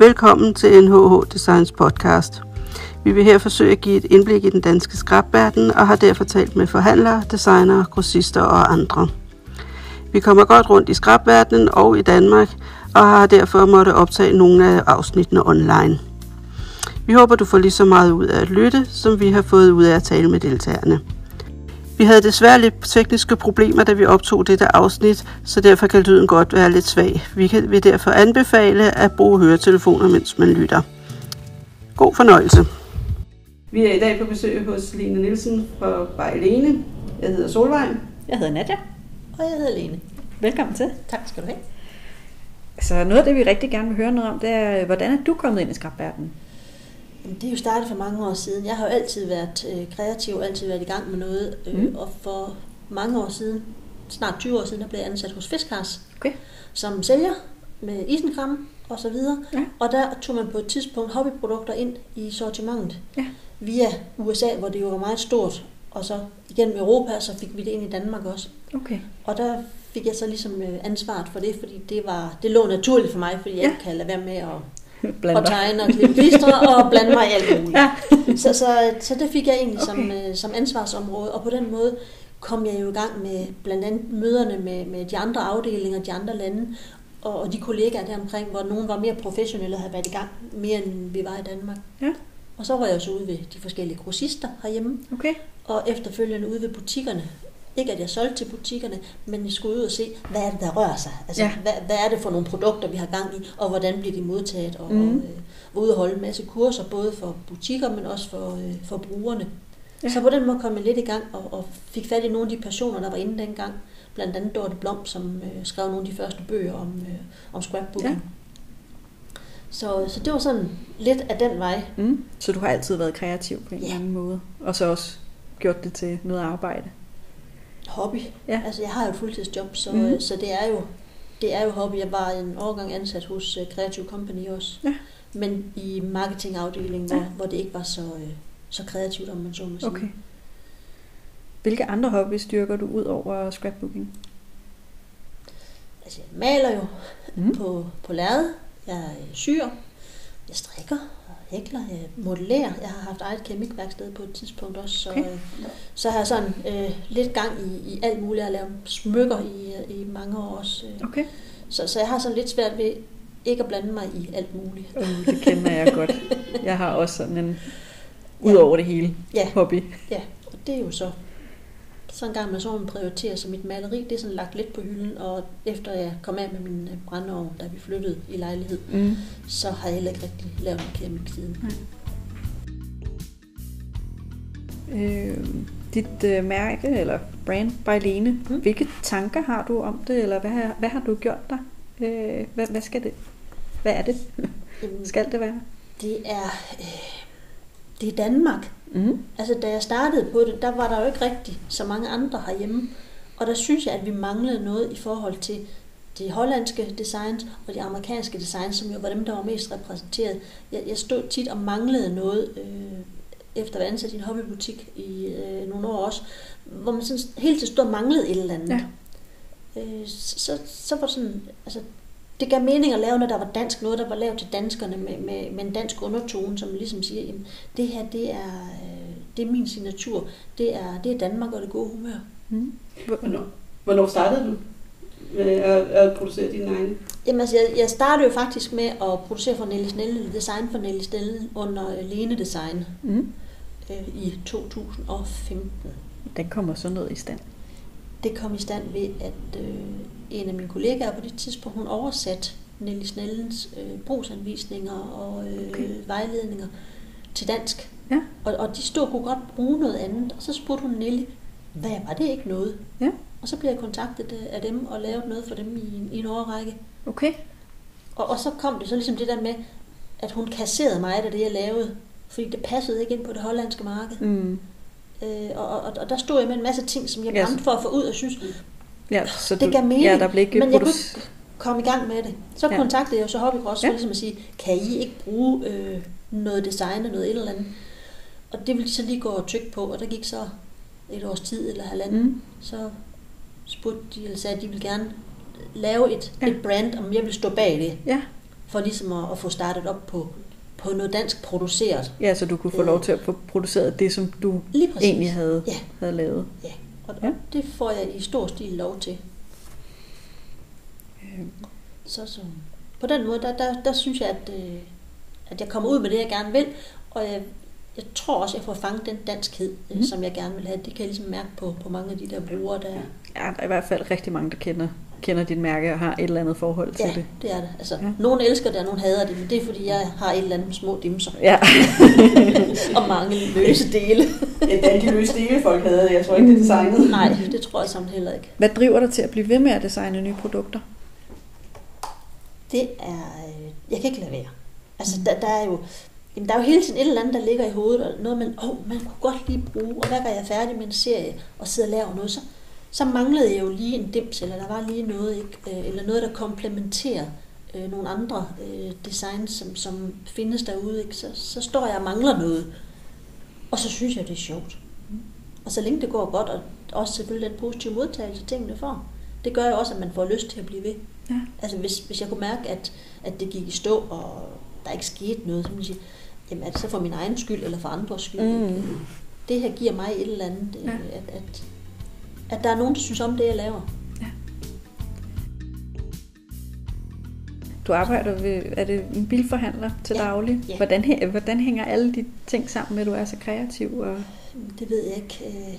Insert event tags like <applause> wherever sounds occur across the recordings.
Velkommen til NHH Designs podcast. Vi vil her forsøge at give et indblik i den danske skrabverden og har derfor talt med forhandlere, designere, grossister og andre. Vi kommer godt rundt i skrabverdenen og i Danmark og har derfor måtte optage nogle af afsnittene online. Vi håber, du får lige så meget ud af at lytte, som vi har fået ud af at tale med deltagerne. Vi havde desværre lidt tekniske problemer, da vi optog dette afsnit, så derfor kan lyden godt være lidt svag. Vi kan, vil derfor anbefale at bruge høretelefoner, mens man lytter. God fornøjelse. Vi er i dag på besøg hos Lene Nielsen fra Bejlene. Jeg hedder Solvej. Jeg hedder Nadja. Og jeg hedder Lene. Velkommen til. Tak skal du have. Så noget af det, vi rigtig gerne vil høre noget om, det er, hvordan er du kommet ind i skrabverdenen? Det er jo startet for mange år siden. Jeg har jo altid været øh, kreativ, altid været i gang med noget. Øh, Mm. Og for mange år siden, snart 20 år siden, der blev jeg ansat hos Fiskars Okay. som sælger med isenkram og så videre. Ja. Og der tog man på et tidspunkt hobbyprodukter ind i sortimentet Ja. via USA, hvor det jo var meget stort. Og så igennem Europa, så fik vi det ind i Danmark også. Okay. Og der fik jeg så ligesom øh, ansvaret for det, fordi det, var, det lå naturligt for mig, fordi jeg Ja. ikke kan lade være med at. <laughs> og tegne og klippe og blande mig i alt muligt. Ja. Så, så, så det fik jeg egentlig som, Okay. øh, som ansvarsområde, og på den måde kom jeg jo i gang med blandt andet møderne med, med de andre afdelinger, de andre lande, og, og de kollegaer der omkring, hvor nogen var mere professionelle og havde været i gang mere end vi var i Danmark. Ja. Og så var jeg så ude ved de forskellige grossister herhjemme, Okay. og efterfølgende ude ved butikkerne. Ikke at jeg solgte til butikkerne, men jeg skulle ud og se, hvad er det, der rører sig? Altså, Ja. hvad, hvad er det for nogle produkter, vi har gang i, og hvordan bliver de modtaget? Og, mm. og øh, var ude og holde en masse kurser, både for butikker, men også for, øh, for brugerne. Ja. Så på den måde kom jeg lidt i gang, og, og fik fat i nogle af de personer, der var inde dengang. Blandt andet Dorte Blom, som øh, skrev nogle af de første bøger om, øh, om scrapbooking. Ja. Så, så det var sådan lidt af den vej. Mm. Så du har altid været kreativ på en Ja. eller anden måde, og så også gjort det til noget arbejde. Hobby. Ja. Altså, jeg har jo et fuldtidsjob, så, mm. så det er jo det er jo hobby. Jeg var en årgang ansat hos uh, Creative Company også. Ja. Men i marketingafdelingen, hvor, Ja. hvor det ikke var så, øh, så kreativt, om man så må sige. Okay. Hvilke andre hobbies dyrker du ud over scrapbooking? Altså, jeg maler jo Mm. på, på lærred. Jeg øh, syr. Jeg strikker hækler. Jeg modellerer. Jeg har haft eget keramikværksted på et tidspunkt også. Så, Okay. okay. så har jeg sådan øh, lidt gang i, i alt muligt. Jeg lavet smykker i, øh, i mange år også. øh. Okay. Så, så jeg har sådan lidt svært ved ikke at blande mig i alt muligt. Uh, det kender jeg godt. Jeg har også sådan en, <laughs> ud over det hele, Ja, hobby. ja. Og det er jo så så en gang, så man prioriterer, så mit maleri, det er sådan lagt lidt på hylden, og efter jeg kom af med min øh, brændeovn, da vi flyttede i lejlighed, Mm. så har jeg heller ikke rigtig lavet en keramik siden. Øh, dit øh, mærke, eller brand, Bejlene, mm. Mm. hvilke tanker har du om det, eller hvad, har- hvad har du gjort der? Øh, hvad, hvad skal det? Hvad er det? Jamen, Skal det være? Det er, øh, det er Danmark. Mm. Altså, da jeg startede på det, der var der jo ikke rigtig så mange andre herhjemme. Og der synes jeg, at vi manglede noget i forhold til de hollandske designs og de amerikanske designs, som jo var dem, der var mest repræsenteret. Jeg, jeg stod tit og manglede noget, øh, efter at være ansat i en hobbybutik i øh, nogle år også, hvor man sådan hele tiden stod og manglede et eller andet. Ja. Øh, så, så var det sådan, altså, det gav mening at lave noget, der var dansk, noget, der var lavet til danskerne med, med, med en dansk undertone, som ligesom siger, jamen, det her, det er, øh, det er min signatur, det er, det er Danmark og det gode humør. Mm. Hvornår, hvornår startede du med at, at producere dine egne? Jamen, altså, jeg, jeg startede jo faktisk med at producere for Nelly Snelle, design for Nelly Snelle under øh, Lene Design Mm. øh, i 2015. Den kommer så noget i stand. Det kom i stand ved, at øh, en af mine kollegaer på det tidspunkt, hun oversat Nelly Snellens øh, brugsanvisninger og øh, Okay. vejledninger til dansk. Ja. Og, og de stod kunne godt bruge noget andet. Og så spurgte hun Nelly, hvad var det ikke noget? Ja. Og så blev jeg kontaktet øh, af dem og lavet noget for dem i, en- i en årrække. Okay. Og, og så kom det så ligesom det der med, at hun kasserede mig af det, jeg lavede. Fordi det passede ikke ind på det hollandske marked. Mm. Øh, og, og, og der stod jeg med en masse ting, som jeg brændte for at få ud og synes, Ja, så det gav mening. Ja, der blev ikke men jeg kunne ikke komme i gang med det. Så Ja. kontaktede jeg så Hobbycross Ja. for ligesom at sige, kan I ikke bruge øh, noget design og noget et eller andet? Og det ville de så lige gå og tykke på, og der gik så et års tid eller halvanden. Mm. Så spurgte de, eller sagde, at de ville gerne lave et, Ja. et brand, om jeg ville stå bag det. Ja. for ligesom at, at få startet op på, på noget dansk produceret. Ja, så du kunne få Øh. lov til at få produceret det, som du egentlig havde, Ja. havde lavet. Ja, og, Ja. det får jeg i stor stil lov til. Øh, Så, så på den måde, der, der, der synes jeg, at, øh, at jeg kommer ud med det, jeg gerne vil, og jeg, jeg tror også, jeg får fanget den danskhed, mm. Mhm. som jeg gerne vil have. Det kan jeg ligesom mærke på, på mange af de der brugere, der Ja, der er i hvert fald rigtig mange, der kender, kender dit mærke og har et eller andet forhold til Ja, det. det er det. Altså, Ja. Nogle elsker det, og nogle hader det, men det er, fordi jeg har et eller andet små dimser Ja. <laughs> og mange løse dele. Ja, alle de løse dele, folk havde, jeg tror ikke, det er designet. Nej, det tror jeg sammen heller ikke. Hvad driver dig til at blive ved med at designe nye produkter? Det er... øh, Jeg kan ikke lade være. Altså, der, der er jo... Jamen, der er jo hele tiden et eller andet, der ligger i hovedet, og noget, man, oh, man kunne godt lige bruge, og hver gang jeg er færdig med en serie og sidder og laver noget, så, så manglede jeg jo lige en dims, eller der var lige noget, ikke? Øh, eller noget, der komplementerer øh, nogle andre øh, designs, som, som findes derude, ikke? Så, så står jeg og mangler noget. Og så synes jeg, det er sjovt. Og så længe det går godt, og også selvfølgelig den positive modtagelse, tingene får, det gør jo også, at man får lyst til at blive ved. Ja. Altså hvis, hvis jeg kunne mærke, at, at det gik i stå, og der ikke skete noget, så jeg sige, jamen er det så for min egen skyld, eller for andres skyld? Mm. ikke? Det her giver mig et eller andet, Ja. ja. at, at, at der er nogen, der synes om det, jeg laver. Du arbejder ved, er det en bilforhandler til Ja. daglig? Ja. Hvordan, hvordan hænger alle de ting sammen med, at du er så kreativ? Og... Det ved jeg ikke. Øh,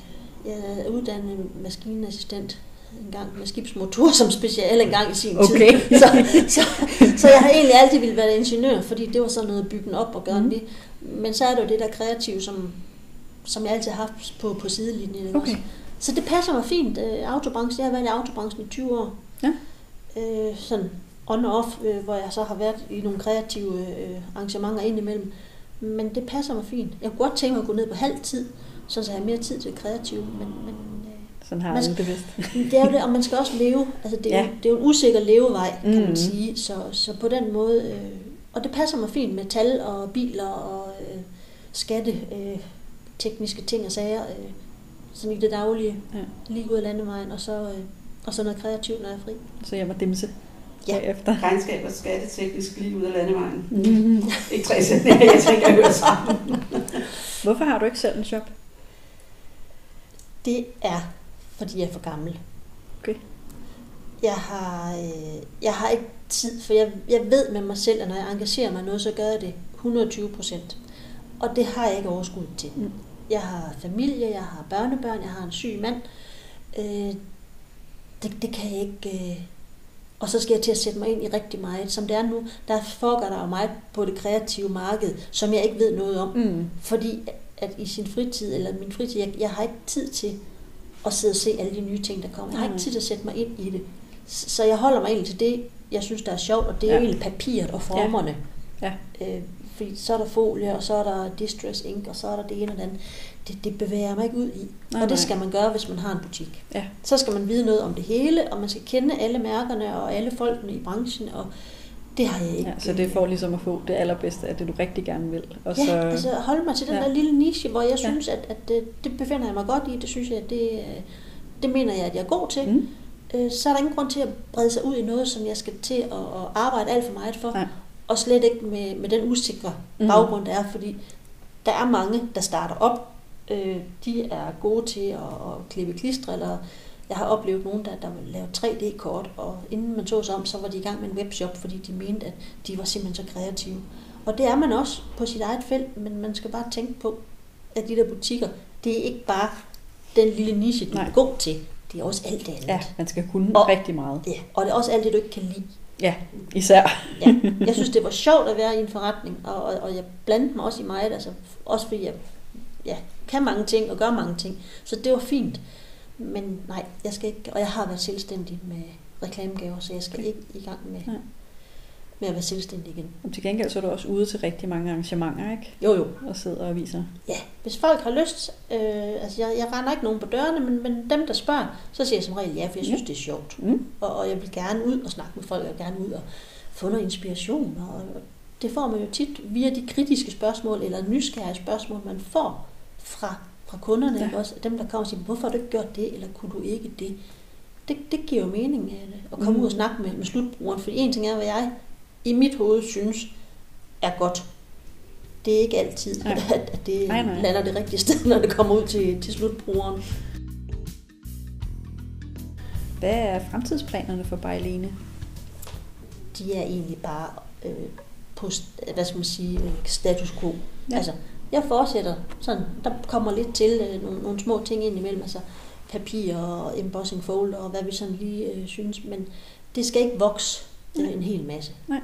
Jeg er uddannet maskinassistent en gang med skibsmotor som speciale en gang i sin Okay. tid. <laughs> Så, så, så jeg har egentlig altid ville være ingeniør, fordi det var sådan noget at bygge den op og gøre mm. det. Men så er det jo det der kreative, som, som jeg altid har haft på, på sidelinjen. Okay. også? Så det passer mig fint. Øh, Autobranchen, jeg har været i autobranchen i 20 år. Ja. Øh, sådan on og off, øh, hvor jeg så har været i nogle kreative øh, arrangementer indimellem. Men det passer mig fint. Jeg kunne godt tænke mig at gå ned på halv tid, så jeg har mere tid til kreative. Men, men øh, Sådan har Man skal- det vist. det er jo det, og man skal også leve. Altså, det, er Ja. jo, det er jo en usikker levevej, kan Mhm. man sige. Så, så på den måde... Øh, og det passer mig fint med tal og biler og øh, skatte, øh, tekniske ting og sager. Øh, sådan i det daglige. Ja. Lige ud af landevejen, og så, øh, og så noget kreativt, når jeg er fri. Så jeg må dimse Ja. bagefter. Regnskab og skatteteknisk lige ud af landevejen. Mm. Ikke tre sætninger, jeg tænker, jeg hører sammen. <laughs> Hvorfor har du ikke selv en shop? Det er, fordi jeg er for gammel. Okay. Jeg har, øh, jeg har ikke tid, for jeg, jeg ved med mig selv, at når jeg engagerer mig i noget, så gør jeg det 120 procent. Og det har jeg ikke overskud til. Mm. Jeg har familie, jeg har børnebørn, jeg har en syg mand. Øh, det, det kan jeg ikke... Øh, og så skal jeg til at sætte mig ind i rigtig meget. Som det er nu, der foregår der jo meget på det kreative marked, som jeg ikke ved noget om. Mm. Fordi at i sin fritid, eller min fritid, jeg, jeg har ikke tid til at sidde og se alle de nye ting, der kommer. Jeg har ikke tid til at sætte mig ind i det. Så jeg holder mig egentlig til det, jeg synes, der er sjovt, og det er Ja. ja. jo egentlig papiret og formerne. Ja. Øh, fordi så er der folie, og så er der distress ink, og så er der det ene og det andet. Det, det bevæger jeg mig ikke ud i. Nej, og det skal man gøre, hvis man har en butik. Ja. Så skal man vide noget om det hele, og man skal kende alle mærkerne og alle folkene i branchen, og det har jeg ikke. Ja, så det for ligesom at få det allerbedste af det, du rigtig gerne vil. Og Ja, så, altså holde mig til den ja. der lille niche, hvor jeg Ja. synes, at, at det, det befinder jeg mig godt i. Det synes jeg, det, øh, det mener jeg, at jeg er god til. Mm. Øh, Så er der ingen grund til at brede sig ud i noget, som jeg skal til at, at arbejde alt for meget for. Nej. Og slet ikke med, med den usikre Mhm. baggrund, der er, fordi der er mange, der starter op. Øh, De er gode til at, at klippe klistre, eller jeg har oplevet nogen, der, der lavede 3D-kort, og inden man så sig om, så var de i gang med en webshop, fordi de mente, at de var simpelthen så kreative. Og det er man også på sit eget felt, men man skal bare tænke på, at de der butikker, det er ikke bare den lille niche, du Nej. er god til. Det er også alt det andet. Ja, man skal kunne Og- rigtig meget. ja. Og det er også alt det, du ikke kan lide. Ja, især. Ja. Jeg synes, det var sjovt at være i en forretning, og, og, og jeg blandede mig også i meget, altså, også fordi jeg ja, kan mange ting og gør mange ting. Så det var fint. Men nej, jeg skal ikke, og jeg har været selvstændig med reklamegaver, så jeg skal Okay. ikke i gang med, Nej. Med at være selvstændig igen. Og til gengæld så er du også ude til rigtig mange arrangementer, ikke? Jo, jo. Og sidder og viser. Ja, hvis folk har lyst, øh, altså jeg, jeg render ikke nogen på dørene, men, men dem, der spørger, så siger jeg som regel ja, for jeg synes, Ja. det er sjovt. Mm. Og, og jeg vil gerne ud og snakke med folk, og gerne ud og få noget inspiration. Og, og det får man jo tit via de kritiske spørgsmål, eller nysgerrige spørgsmål, man får fra, fra kunderne. Ja. Også dem, der kommer og siger, hvorfor har du ikke gjort det, eller kunne du ikke det? Det, det giver jo mening øh, at komme Mm. mm. ud og snakke med, med slutbrugeren. For en ting er, hvad jeg i mit hoved synes er godt. Det er ikke altid, Nej. <laughs> at, at det Nej, nej. lander det rigtige sted, <laughs> når det kommer ud til, til slutbrugeren. Hvad er fremtidsplanerne for Bejlene? De er egentlig bare øh, på, hvad skal man sige, øh, status quo. Ja. Altså, jeg fortsætter sådan, der kommer lidt til øh, nogle, nogle små ting ind imellem, altså papir og embossing folder og hvad vi sådan lige øh, synes, men det skal ikke vokse Nej. en hel masse. Nej.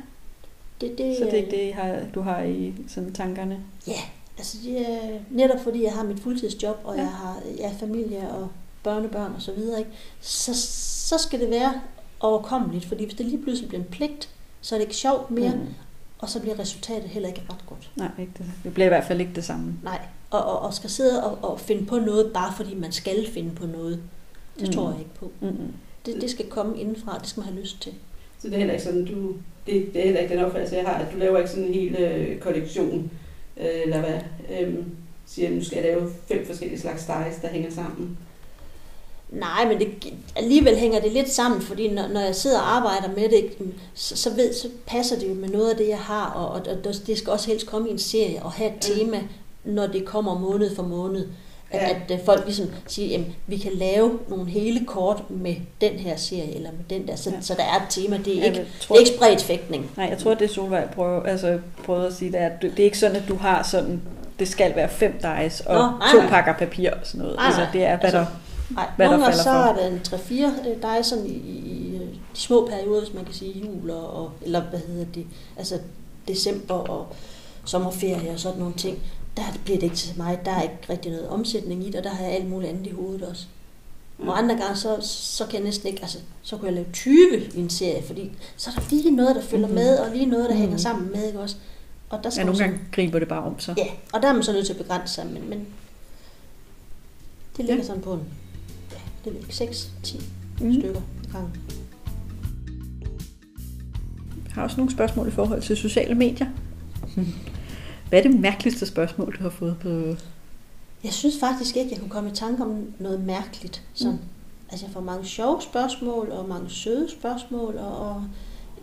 Det, det, Så det er ikke det, har, du har i sådan tankerne? Ja, altså det er netop fordi jeg har mit fuldtidsjob, og Ja. ja. jeg har er familie og børnebørn og så videre, ikke? Så, så skal det være overkommeligt, fordi hvis det lige pludselig bliver en pligt, så er det ikke sjovt mere, mm. Mm. og så bliver resultatet heller ikke ret godt. Nej, ikke det. det bliver i hvert fald ikke det samme. Nej, og, og, og skal sidde og, og finde på noget, bare fordi man skal finde på noget, det Mm. mm. tror jeg ikke på. Mm-mm. Det, det skal komme indenfra, det skal man have lyst til. Så det er heller ikke sådan, du, det, det er heller ikke den opfattelse, jeg har, at du laver ikke sådan en hel øh, kollektion, øh, eller hvad, øh, siger, nu skal jeg lave fem forskellige slags styles, der hænger sammen. Nej, men det, alligevel hænger det lidt sammen, fordi når, når jeg sidder og arbejder med det, så, så, ved, så passer det jo med noget af det, jeg har, og, og, og det skal også helst komme i en serie og have et Ja. tema, når det kommer måned for måned. At, Ja. at øh, folk ligesom siger, at vi kan lave nogle hele kort med den her serie, eller med den der, så, Ja. så der er et tema. Det er, ikke, vil- det er ikke spredt fægtning. Nej, jeg tror, det Solvej prøver, altså, prøvede at sige, det er, at det er ikke sådan, at du har sådan, det skal være fem dice og Nå, nej, to nej. pakker papir og sådan noget. Nej, altså, det er, hvad Altså, der... Nej, Hvad der nogle gange falder så for. er der en 3-4 øh, der er sådan i, i de små perioder, hvis man kan sige jul og, og eller hvad hedder det, altså december og sommerferie og sådan nogle ting. Der bliver det ikke til mig, der er ikke rigtig noget omsætning i det, og der har jeg alt muligt andet i hovedet også. Og andre gange, så, så kan jeg næsten ikke, altså, så kunne jeg lave 20 i en serie, fordi så er der lige noget, der følger Mhm. med, og lige noget, der Mhm. hænger sammen med, ikke også? Og der skal Ja, nogle sådan- gange griber det bare om sig. Ja, og der er man så nødt til at begrænse sig, men, men det ligger Ja. sådan på en, ja, det er 6-10 Mm. mm. stykker i gangen. Jeg har også nogle spørgsmål i forhold til sociale medier. <laughs> Hvad er det mærkeligste spørgsmål, du har fået på... Jeg synes faktisk ikke, jeg kunne komme i tanke om noget mærkeligt. Sådan. Mm. Mm. Altså, jeg får mange sjove spørgsmål, og mange søde spørgsmål, og, og,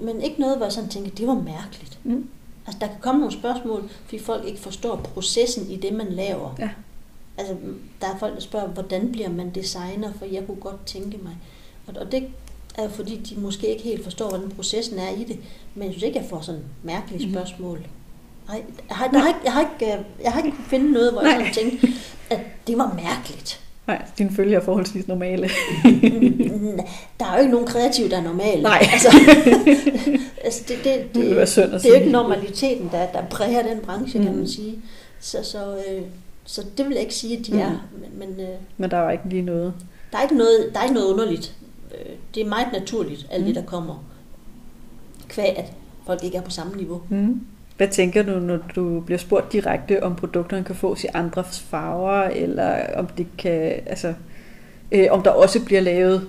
men ikke noget, hvor jeg sådan tænker, det var mærkeligt. Mm. Altså, der kan komme nogle spørgsmål, fordi folk ikke forstår processen i det, man laver. Ja. Altså, der er folk, der spørger, hvordan bliver man designer, for jeg kunne godt tænke mig. Og, og det er fordi, de måske ikke helt forstår, hvordan processen er i det. Men jeg synes ikke, jeg får sådan mærkelige Mhm. spørgsmål. Nej, jeg har, jeg, har ikke, jeg, har ikke, øh, jeg har ikke kunnet finde noget, hvor jeg Nej. sådan tænkte, at det var mærkeligt. Nej, dine følger er forholdsvis normale. Mm, Der er jo ikke nogen kreative, der er normale. Nej. Altså, <laughs> altså det, det, Det det, være synd at det er jo ikke normaliteten, der, der præger den branche, kan Mm. man sige. Så, så, øh, så det vil jeg ikke sige, at de Mm. er. Men, men øh, Men der var ikke lige noget. der, er ikke noget, der er ikke noget underligt. Øh, Det er meget naturligt, alt Mm. det, der kommer. Kvæg, at folk ikke er på samme niveau. Mm. Hvad tænker du, når du bliver spurgt direkte, om produkterne kan fås i andre farver, eller om det kan, altså, øh, om der også bliver lavet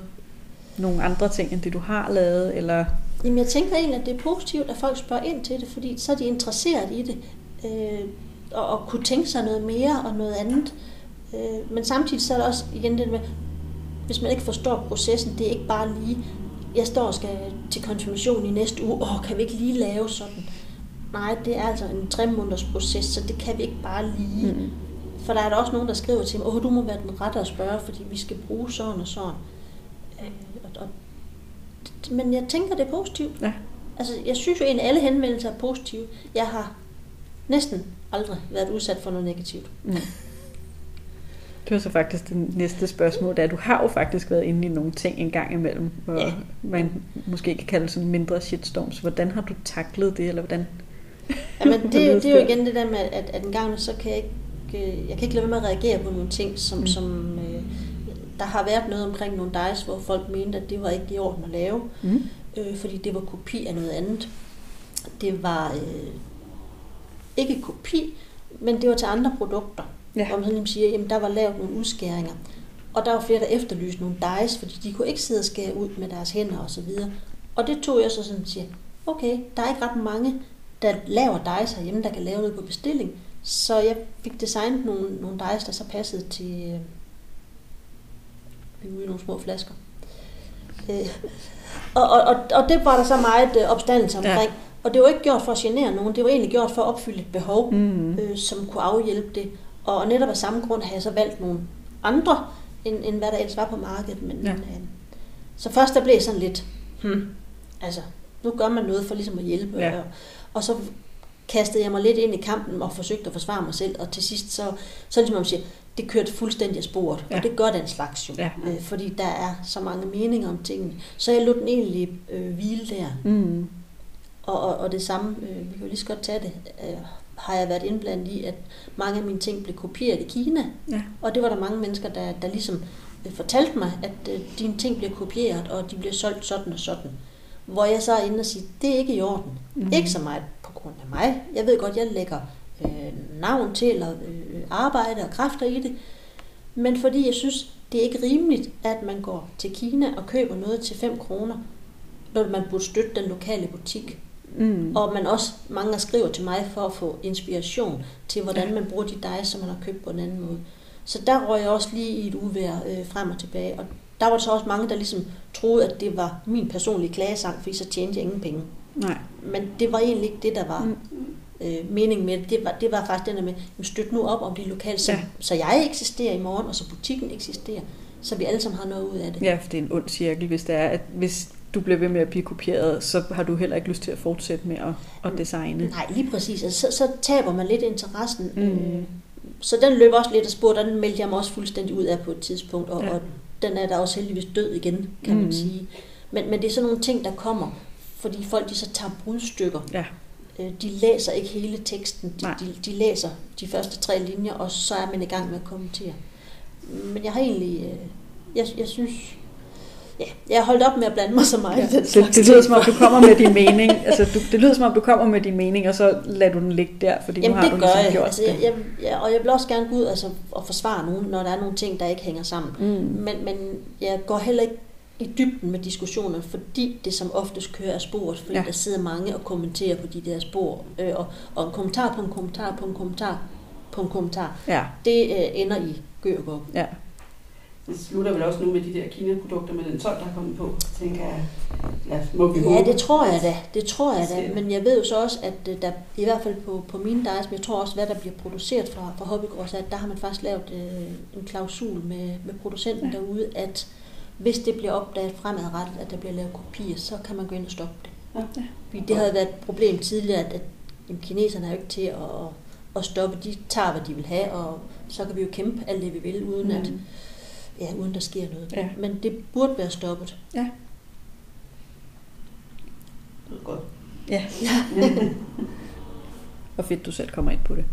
nogle andre ting, end det du har lavet, eller... Jamen, jeg tænker egentlig, at det er positivt, at folk spørger ind til det, fordi så er de interesseret i det, øh, og, og kunne tænke sig noget mere og noget andet. Øh, men samtidig så er der også igen det med, hvis man ikke forstår processen, det er ikke bare lige, jeg står og skal til konfirmation i næste uge, åh, kan vi ikke lige lave sådan? Nej, det er altså en tre måneders proces, så det kan vi ikke bare lige. Mm. For der er der også nogen, der skriver til mig, åh, du må være den rette at spørge, fordi vi skal bruge sådan og sådan. Øh, og, og, men jeg tænker, det er positivt. Ja. Altså, jeg synes jo egentlig, alle henvendelser er positive. Jeg har næsten aldrig været udsat for noget negativt. Mm. Det var så faktisk det næste spørgsmål, da du har jo faktisk været inde i nogle ting en gang imellem, hvor Ja. man måske kan kalde sådan mindre shitstorms. Hvordan har du taklet det, eller hvordan? Jamen, <laughs> det, det er jo igen det der med, at, at en gang så kan jeg ikke, øh, jeg kan ikke lade være med at reagere på nogle ting, som, Mm. som øh, der har været noget omkring nogle dice, hvor folk mente, at det var ikke i orden at lave, Mm. øh, fordi det var kopi af noget andet. Det var øh, ikke kopi, men det var til andre produkter. Ja. Hvor man sådan siger, jamen der var lavet nogle udskæringer. Og der var flere, der efterlyste nogle dice, fordi de kunne ikke sidde og skære ud med deres hænder og så videre. Og det tog jeg så sådan og siger, okay, der er ikke ret mange, der laver dice herhjemme, der kan lave noget på bestilling. Så jeg fik designet nogle, nogle dice, der så passede til øh, vi ude i nogle små flasker. Øh, og, og, og, og det var der så meget øh, opstandelse Ja. omkring. Og det var ikke gjort for at genere nogen, det var egentlig gjort for at opfylde et behov, Mm. øh, som kunne afhjælpe det. Og netop af samme grund har jeg så valgt nogle andre, end, end hvad der ellers var på markedet. Men, Ja. ja. øh, så først der blev sådan lidt, hmm, altså, nu gør man noget for ligesom at hjælpe. Ja. Og, og så kastede jeg mig lidt ind i kampen og forsøgte at forsvare mig selv. Og til sidst, så, så ligesom man siger, det kørte fuldstændig af sporet. Ja. Og det gør den slags jo. Ja. Øh, fordi der er så mange meninger om tingene. Så jeg lod den egentlig øh, hvile der. Mm. Og, og, og det samme, øh, vi kan jo lige så godt tage det, øh, har jeg været indblandet i, at mange af mine ting blev kopieret i Kina. Ja. Og det var der mange mennesker, der, der ligesom øh, fortalte mig, at øh, dine ting bliver kopieret, og de bliver solgt sådan og sådan. Hvor jeg så er inde og siger, det er ikke i orden. Mm. Ikke så meget på grund af mig. Jeg ved godt, jeg lægger øh, navn til, eller øh, arbejde og kræfter i det. Men fordi jeg synes, det er ikke rimeligt, at man går til Kina og køber noget til 5 kroner, når man burde støtte den lokale butik. Mm. Og man også, mange skriver til mig for at få inspiration til, hvordan man bruger de dej, som man har købt på en anden måde. Så der røg jeg også lige i et uvær øh, frem og tilbage. Og der var så også mange, der ligesom troede, at det var min personlige klagesang, fordi så tjente jeg ingen penge. Nej. Men det var egentlig ikke det, der var Mm. øh, meningen med det. Det var, det var faktisk den der med, at støtte nu op om de lokale, så, Ja. så jeg eksisterer i morgen, og så butikken eksisterer, så vi alle sammen har noget ud af det. Ja, for det er en ond cirkel, hvis det er, at hvis du bliver ved med at blive kopieret, så har du heller ikke lyst til at fortsætte med at, at designe. Nej, lige præcis. Altså, så, så taber man lidt interessen. Mm. Øh, så den løb også lidt af spor, den meldte jeg mig også fuldstændig ud af på et tidspunkt, og, ja. og den er der også heldigvis død igen, kan Mm. man sige. Men, men det er sådan nogle ting, der kommer, fordi folk de så tager brudstykker. Ja. Øh, De læser ikke hele teksten, de, Nej. de, de læser de første tre linjer, og så er man i gang med at kommentere. Men jeg har egentlig, øh, jeg, jeg synes, ja, jeg har holdt op med at blande mig så meget Ja, i den det, slags det lyder ting. som om, du kommer med din mening. Altså, du, det lyder som om, du kommer med din mening, og så lader du den ligge der, fordi Jamen nu har det du gør ligesom jeg. gjort Altså, det. jeg, jeg. Og jeg vil også gerne gå ud altså, og forsvare nogen, når der er nogle ting, der ikke hænger sammen. Mm. Men, men jeg går heller ikke i dybden med diskussioner, fordi det som oftest kører af sporet, fordi Ja. der sidder mange og kommenterer på de der spor. Øh, og, og en kommentar på en kommentar på en kommentar på en kommentar, Ja, det øh, ender i gør og ja. Det slutter vel også nu med de der Kina-produkter med den 12, der er kommet på, tænker jeg. Ja, må vi Ja, det tror jeg da. Det tror jeg da. Men jeg ved jo så også, at øh, der i hvert fald på, på mine dice, men jeg tror også, hvad der bliver produceret fra, fra Hobbygårds, at der har man faktisk lavet øh, en klausul med, med producenten Ja. derude, at hvis det bliver opdaget fremadrettet, at der bliver lavet kopier, så kan man gå ind og stoppe det. Ja. Fordi det havde været et problem tidligere, at, at jamen, kineserne er jo ikke til at, at stoppe. De tager, hvad de vil have, og så kan vi jo kæmpe alt det, vi vil, uden, at, Mm. Ja, uden der sker noget. Ja. Men det burde være stoppet. Ja. Det er godt. Ja. <laughs> Hvor fedt, du selv kommer ind på det.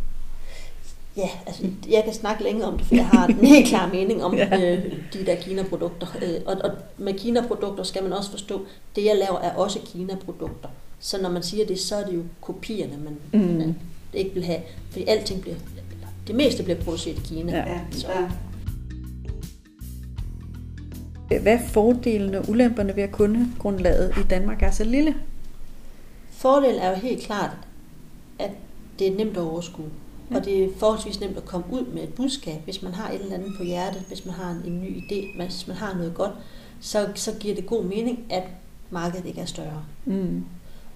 Ja, altså jeg kan snakke længe om det, for jeg har en helt klar mening om Ja. <laughs> ja. øh, de der Kina-produkter. Øh, og, og med Kina-produkter skal man også forstå, det jeg laver er også Kina-produkter. Så når man siger det, så er det jo kopierne, man, Mm. man ikke vil have. Fordi alting bliver, det meste bliver produceret i Kina. Ja. Ja, Så. ja. Hvad er fordelene og ulemperne ved at kundegrundlaget i Danmark er så lille? Fordelen er jo helt klart, at det er nemt at overskue. Ja. Og det er forholdsvis nemt at komme ud med et budskab, hvis man har et eller andet på hjertet, hvis man har en, en ny idé, hvis man har noget godt, så, så giver det god mening, at markedet ikke er større. Mm.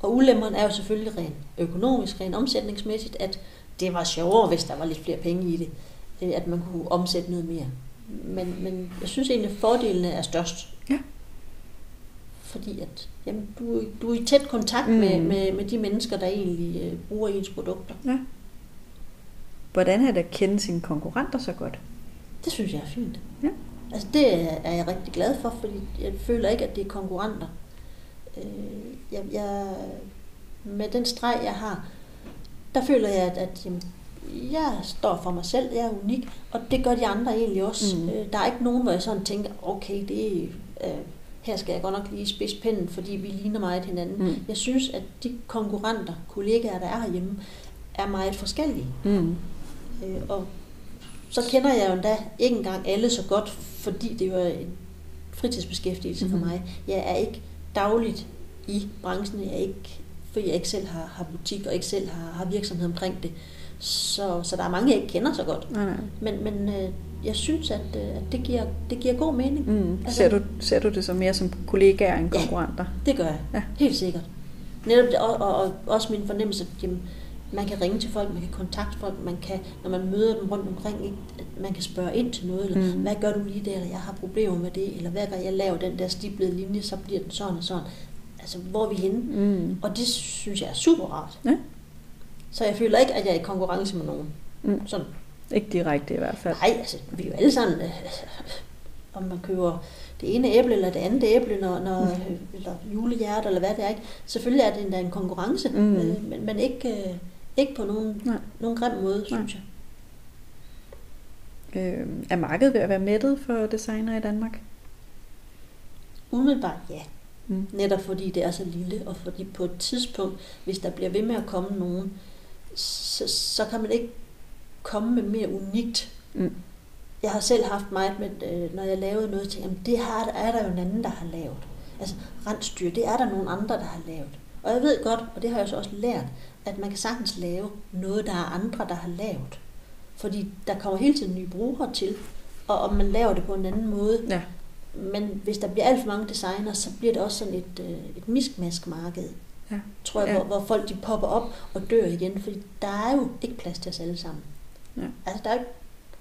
Og ulemperne er jo selvfølgelig rent økonomisk, rent omsætningsmæssigt, at det var sjovere, hvis der var lidt flere penge i det, øh, at man kunne omsætte noget mere. Men, men jeg synes egentlig, at fordelene er størst. Ja. Fordi at jamen, du, du er i tæt kontakt Mm. med, med, med de mennesker, der egentlig øh, bruger ens produkter. Ja. Hvordan er det at kende sine konkurrenter så godt? Det synes jeg er fint. Ja. Altså det er er jeg rigtig glad for, fordi jeg føler ikke, at det er konkurrenter. Øh, jeg, jeg, med den streg, jeg har, der føler jeg, at, at jamen, jeg står for mig selv, jeg er unik, og det gør de andre egentlig også. Mm. Mm. Øh, der er ikke nogen, hvor jeg sådan tænker, okay, det øh, her skal jeg godt nok lige spidse pinden, fordi vi ligner meget hinanden. Mm. Jeg synes, at de konkurrenter, kollegaer, der er herhjemme, er meget forskellige. Mm. Øh, og så kender jeg jo endda ikke engang alle så godt, fordi det var en fritidsbeskæftigelse. Mhm. for mig. Jeg er ikke dagligt i branchen, jeg er ikke, fordi jeg ikke selv har, har butik og ikke selv har, har virksomhed omkring det. Så, så der er mange, jeg ikke kender så godt. Nej, nej. Men, men øh, jeg synes, at, øh, at det, giver, det giver god mening. Mm. Altså- Ser, du, ser du det så mere som kollegaer end Ja. konkurrenter? Det gør jeg. Ja. Helt sikkert. Netop det, og, og, og også min fornemmelse, at jamen, man kan ringe til folk, man kan kontakte folk, man kan, når man møder dem rundt omkring, man kan spørge ind til noget, eller Mm. hvad gør du lige der, eller jeg har problemer med det, eller hver gang jeg laver den der stiplede linje, så bliver den sådan og sådan. Altså, hvor er vi henne? Mm. Og det synes jeg er super rart. Ja. Så jeg føler ikke, at jeg er i konkurrence med nogen. Mm. Sådan. Ikke direkte i hvert fald. Nej, altså, vi er jo alle sammen, øh, om man køber det ene æble eller det andet æble, når, når, Mm. øh, eller julehjerte, eller hvad det er. Ikke? Selvfølgelig er det endda en konkurrence, Mm. øh, men, men ikke, ikke på nogen, Nej. nogen grim måde, synes jeg. Øh, er markedet ved at være mættet for designer i Danmark? Umiddelbart ja. Mm. Netop fordi det er så lille, og fordi på et tidspunkt, hvis der bliver ved med at komme nogen, så, så kan man ikke komme med mere unikt. Mm. Jeg har selv haft meget med, øh, når jeg lavede noget, tænkte, jamen det her er der jo en anden, der har lavet. Altså rensdyr, det er der nogle andre, der har lavet. Og jeg ved godt, og det har jeg så også lært, at man kan sagtens lave noget, der er andre, der har lavet. Fordi der kommer hele tiden nye brugere til, og om man laver det på en anden måde. Ja. Men hvis der bliver alt for mange designer, så bliver det også sådan et, øh, et miskmask-marked, Ja. tror jeg, Ja. hvor, hvor folk de popper op og dør igen, fordi der er jo ikke plads til os alle sammen. Ja. Altså, der er ikke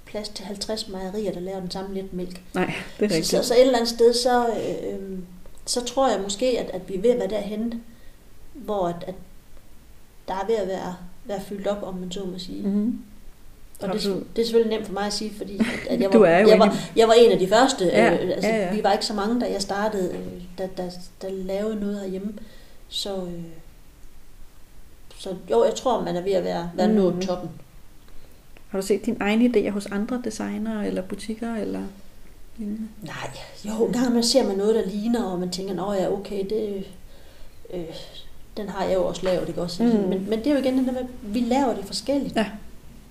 plads til 50 mejerier, der laver den samme lidt mælk. Nej, det er rigtigt. så, så et eller andet sted, så, øh, øh, så tror jeg måske, at, at vi er ved at være derhen, hvor at, at der er ved at være, være fyldt op, om man så må sige. Mm. Mm-hmm. Og det, Absolut. det er selvfølgelig nemt for mig at sige, fordi at, at jeg, <laughs> var, jeg, var, jeg var en af de første. Ja, øh, altså, ja, ja. Vi var ikke så mange, da jeg startede, øh, der, der, der lavede noget herhjemme. Så, øh, så jo, jeg tror, man er ved at være, være Mm. nået toppen. Har du set dine egne idéer hos andre designere eller butikker? Eller? lignende? Nej, jo, gang man ser man noget, der ligner, og man tænker, nå ja, okay, det, øh, den har jeg jo også lavet, ikke også? Mm. Men, men det er jo igen det der med, at vi laver det forskelligt. Ja.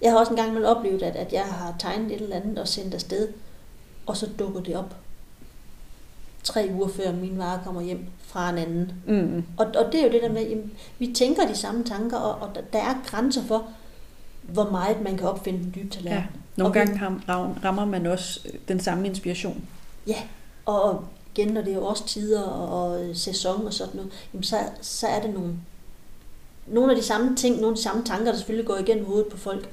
Jeg har også en gang man oplevet, at, at jeg har tegnet et eller andet og sendt afsted, og så dukker det op tre uger før min vare kommer hjem fra en anden. Mm. Og, og det er jo det der med, at vi tænker de samme tanker, og, og der, er grænser for, hvor meget man kan opfinde den dybe tallerken. Ja. Nogle Og gange ram- rammer man også øh, den samme inspiration. Ja, og igen, når det er jo også tider og, og øh, sæson og sådan noget, jamen så, så er det nogle, nogle af de samme ting, nogle af de samme tanker, der selvfølgelig går igennem hovedet på folk,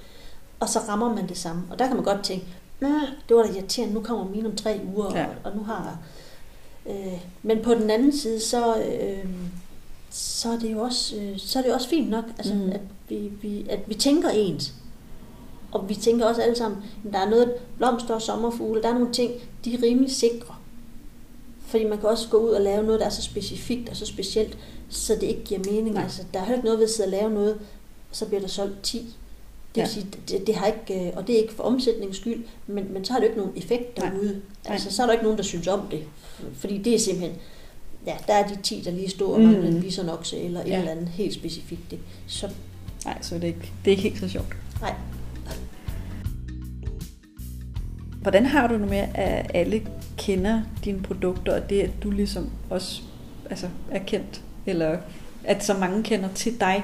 og så rammer man det samme. Og der kan man godt tænke, det var da irriterende, nu kommer mine om tre uger, Ja. og, og nu har jeg... Øh, men på den anden side, så, øh, så, er det jo også, øh, så er det jo også fint nok, altså, Mm. at, vi, vi, at vi tænker ens. Og vi tænker også alle sammen, at der er noget blomster og sommerfugle, der er nogle ting, de er rimelig sikre. Fordi man kan også gå ud og lave noget, der er så specifikt og så specielt, så det ikke giver mening. Nej. Altså, der er ikke noget ved at sidde og lave noget, og så bliver der solgt 10. Det vil Ja. sige, det, det har ikke, øh, og det er ikke for omsætningens skyld, men, men så har det jo ikke nogen effekt derude. Nej. Altså, så er der ikke nogen, der synes om det. Fordi det er simpelthen, ja, der er de 10, der lige står og Mm. mangler en bisonokse eller et Ja. eller andet helt specifikt. Ikke? Så Nej, så er det ikke, det er ikke helt så sjovt. nej, Hvordan har du det med, at alle kender dine produkter, og det, at du ligesom også altså, er kendt, eller at så mange kender til dig?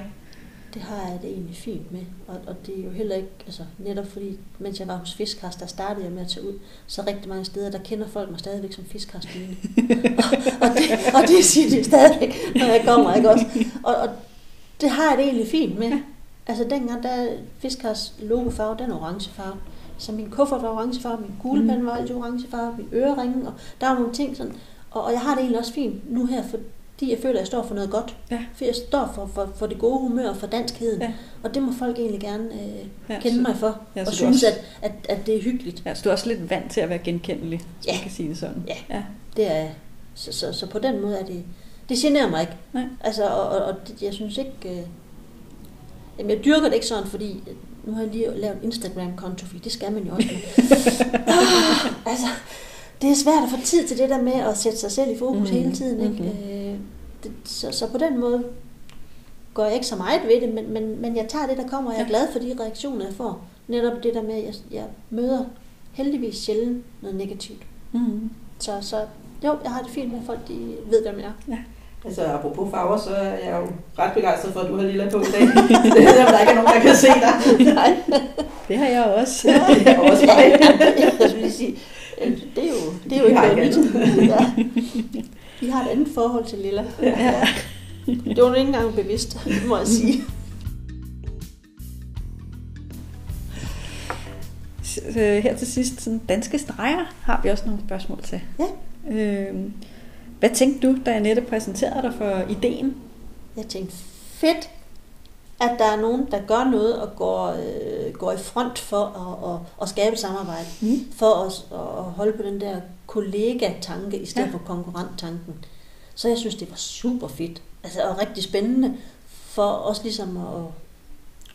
Det har jeg det egentlig fint med, og, og det er jo heller ikke, altså netop fordi, mens jeg var hos Fiskars, der startede jeg med at tage ud, så rigtig mange steder, der kender folk mig stadigvæk som Fiskars <laughs> og, og, det, og det siger de stadigvæk, når jeg kommer, ikke også? Og, og det har jeg det egentlig fint med. Altså dengang, der Fiskars logofarve, den er orange farve. Så min kuffert var orange farve, min kuglepande var altid orange farve, min øreringe, og der var nogle ting sådan. Og, og jeg har det egentlig også fint nu her, fordi jeg føler, at jeg står for noget godt. Ja. For jeg står for, for, for det gode humør og for danskheden. Ja. Og det må folk egentlig gerne øh, Ja, kende så- mig for. ja, og synes, også- at, at, at det er hyggeligt. Ja, så du er også lidt vant til at være genkendelig, hvis Ja. man kan sige det sådan. Ja. ja. Det er, så, så, så på den måde er det... Det generer mig ikke. Nej. Altså, og, og, og det, jeg synes ikke... Øh, jamen, jeg dyrker det ikke sådan, fordi øh, nu har jeg lige lavet en Instagram-konto, fordi det skal man jo også. <laughs> ah, altså, det er svært at få tid til det der med at sætte sig selv i fokus mm, hele tiden. Ikke? mhm. Øh, det, så, så på den måde går jeg ikke så meget ved det, men, men, men jeg tager det, der kommer, og jeg er Ja. glad for de reaktioner, jeg får. Netop det der med, at jeg, jeg møder heldigvis sjældent noget negativt. Mm. Så, så jo, jeg har det fint med, at folk de ved, hvem jeg er. Altså, apropos farver, så er jeg jo ret begejstret for, at du har lilla på i dag. <laughs> Selvom der ikke er nogen, der kan se dig. <laughs> Nej, Det har jeg også. <laughs> Det er også mig. jeg skulle lige sige, det er jo, det er jo ikke noget nyt. <laughs> Ja. Vi har et andet forhold til Lilla. Ja. Det var ikke engang bevidst, må jeg sige. Øh, her til sidst, sådan danske streger, har vi også nogle spørgsmål til. Ja. Øh, hvad tænkte du, da Annette præsenterede dig for ideen? Jeg tænkte, fedt, at der er nogen, der gør noget og går, øh, går i front for at, at, at skabe samarbejde. Mm. For at, at holde på den der kollega-tanke i stedet Ja. for konkurrent-tanken. Så jeg synes, det var super fedt. Altså, og rigtig spændende for os ligesom at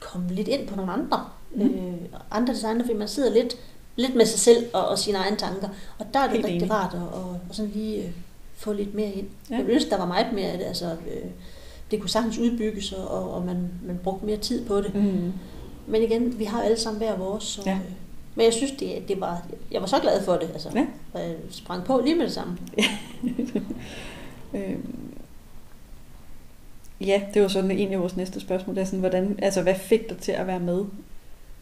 komme lidt ind på nogle andre. Mm. Øh, andre designer, fordi man sidder lidt, lidt med sig selv og, og sine egne tanker. Og der er det Helt rigtig enig. rart at, at, at sådan lige øh, få lidt mere ind. Ja. Jeg ville ønske, der var meget mere af det. Altså, øh, det kunne sagtens udbygges, og, og man, man brugte mere tid på det. Mm. Men igen, vi har alle sammen hver vores. Så, Ja. ja. Men jeg synes, det, det var, jeg var så glad for det. Altså, Ja. Og jeg sprang på lige med det samme. <laughs> Øh, ja, det var sådan en af vores næste spørgsmål. Det er sådan, hvordan, altså, hvad fik dig til at være med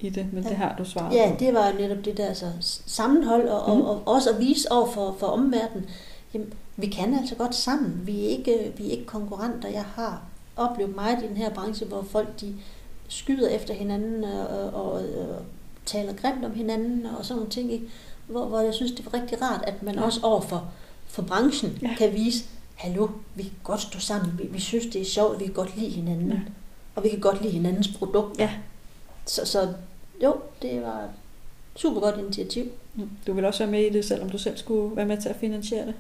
i det? Men det har du svaret Ja, på. det var netop det der altså, sammenhold, og, Mhm. mm. og, og også at vise over for, for omverdenen, jamen, vi kan altså godt sammen. Vi er, ikke, vi er ikke konkurrenter. Jeg har oplevet meget i den her branche, hvor folk de skyder efter hinanden og, og, og, taler grimt om hinanden og sådan nogle ting. Ikke? Hvor, hvor jeg synes, det var rigtig rart, at man Ja. ja. også over for, for branchen Ja. ja. kan vise, hallo, vi kan godt stå sammen, vi, vi synes, det er sjovt, vi kan godt lide hinanden, Ja. ja. og vi kan godt lide hinandens produkter. Ja. Så, så jo, det var et super godt initiativ. Mm. Du vil også være med i det, selvom du selv skulle være med til at finansiere det.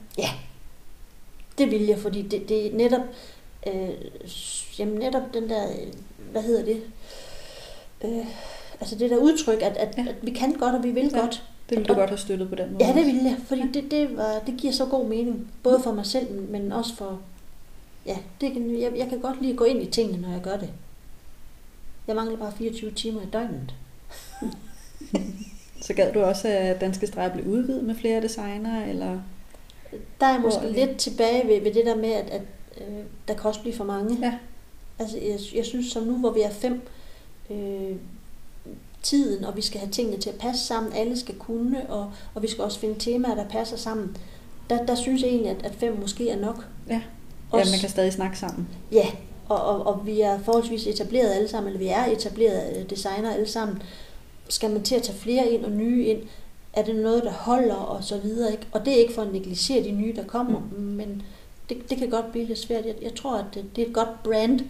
Det vil jeg, fordi det, det er netop, øh, jamen netop den der, øh, hvad hedder det, øh, altså det der udtryk, at, at, Ja. ja. at vi kan godt, og vi vil Ja. ja. godt. Det ville du godt have støttet på den måde. Ja, det også. vil jeg, fordi det, det, var, det giver så god mening, både for mig selv, men- men også for, ja, det kan, jeg, jeg kan godt lide at gå ind i tingene, når jeg gør det. Jeg mangler bare 24 timer i døgnet. <laughs> Så gad du også, at Danske Streger blev udvidet med flere designer, eller? Der er jeg måske lidt tilbage ved, ved det der med, at, at øh, der kan også blive for mange. Ja. Altså, jeg, jeg synes, som nu, hvor vi er fem, øh, tiden, og vi skal have tingene til at passe sammen, alle skal kunne, og, og vi skal også finde temaer, der passer sammen. Der, der synes jeg egentlig, at, at fem måske er nok. Ja. Ja, Også, man kan stadig snakke sammen. ja og, og, og vi er forholdsvis etableret alle sammen, eller vi er etableret øh, designer alle sammen. Skal man til at tage flere ind og nye ind, er det noget, der holder og så videre. Ikke? Og det er ikke for at negligere de nye, der kommer, mm. men det, det kan godt blive lidt svært. Jeg, jeg tror, at det, det er et godt brand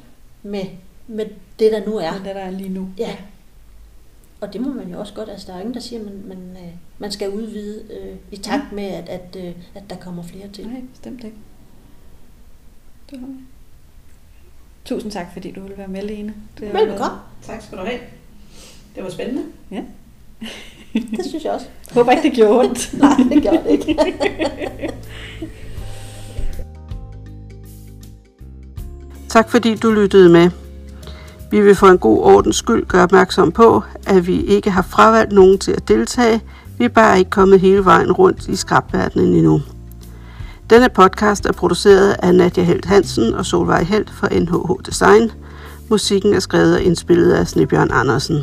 med, med det, der nu er. Men det der er lige nu. Ja. Og det må man jo også godt. Altså, der er ingen, der siger, at man, man, øh, man skal udvide øh, i takt med, at, at, øh, at der kommer flere til. Nej, bestemt ikke. Du har Tusind tak, fordi du ville være med, Lene. Det Velbekomme. Tak skal du have. Det var spændende. <laughs> Det synes jeg også. Jeg håber ikke, det gjorde ondt. <laughs> Nej, det gør det ikke. <laughs> Tak fordi du lyttede med. Vi vil for en god ordens skyld gøre opmærksom på, at vi ikke har fravalgt nogen til at deltage. Vi er bare ikke kommet hele vejen rundt i skrabverdenen endnu. Denne podcast er produceret af Nadia Helt Hansen og Solvej Helt fra NHH Design. Musikken er skrevet og indspillet af Snebjørn Andersen.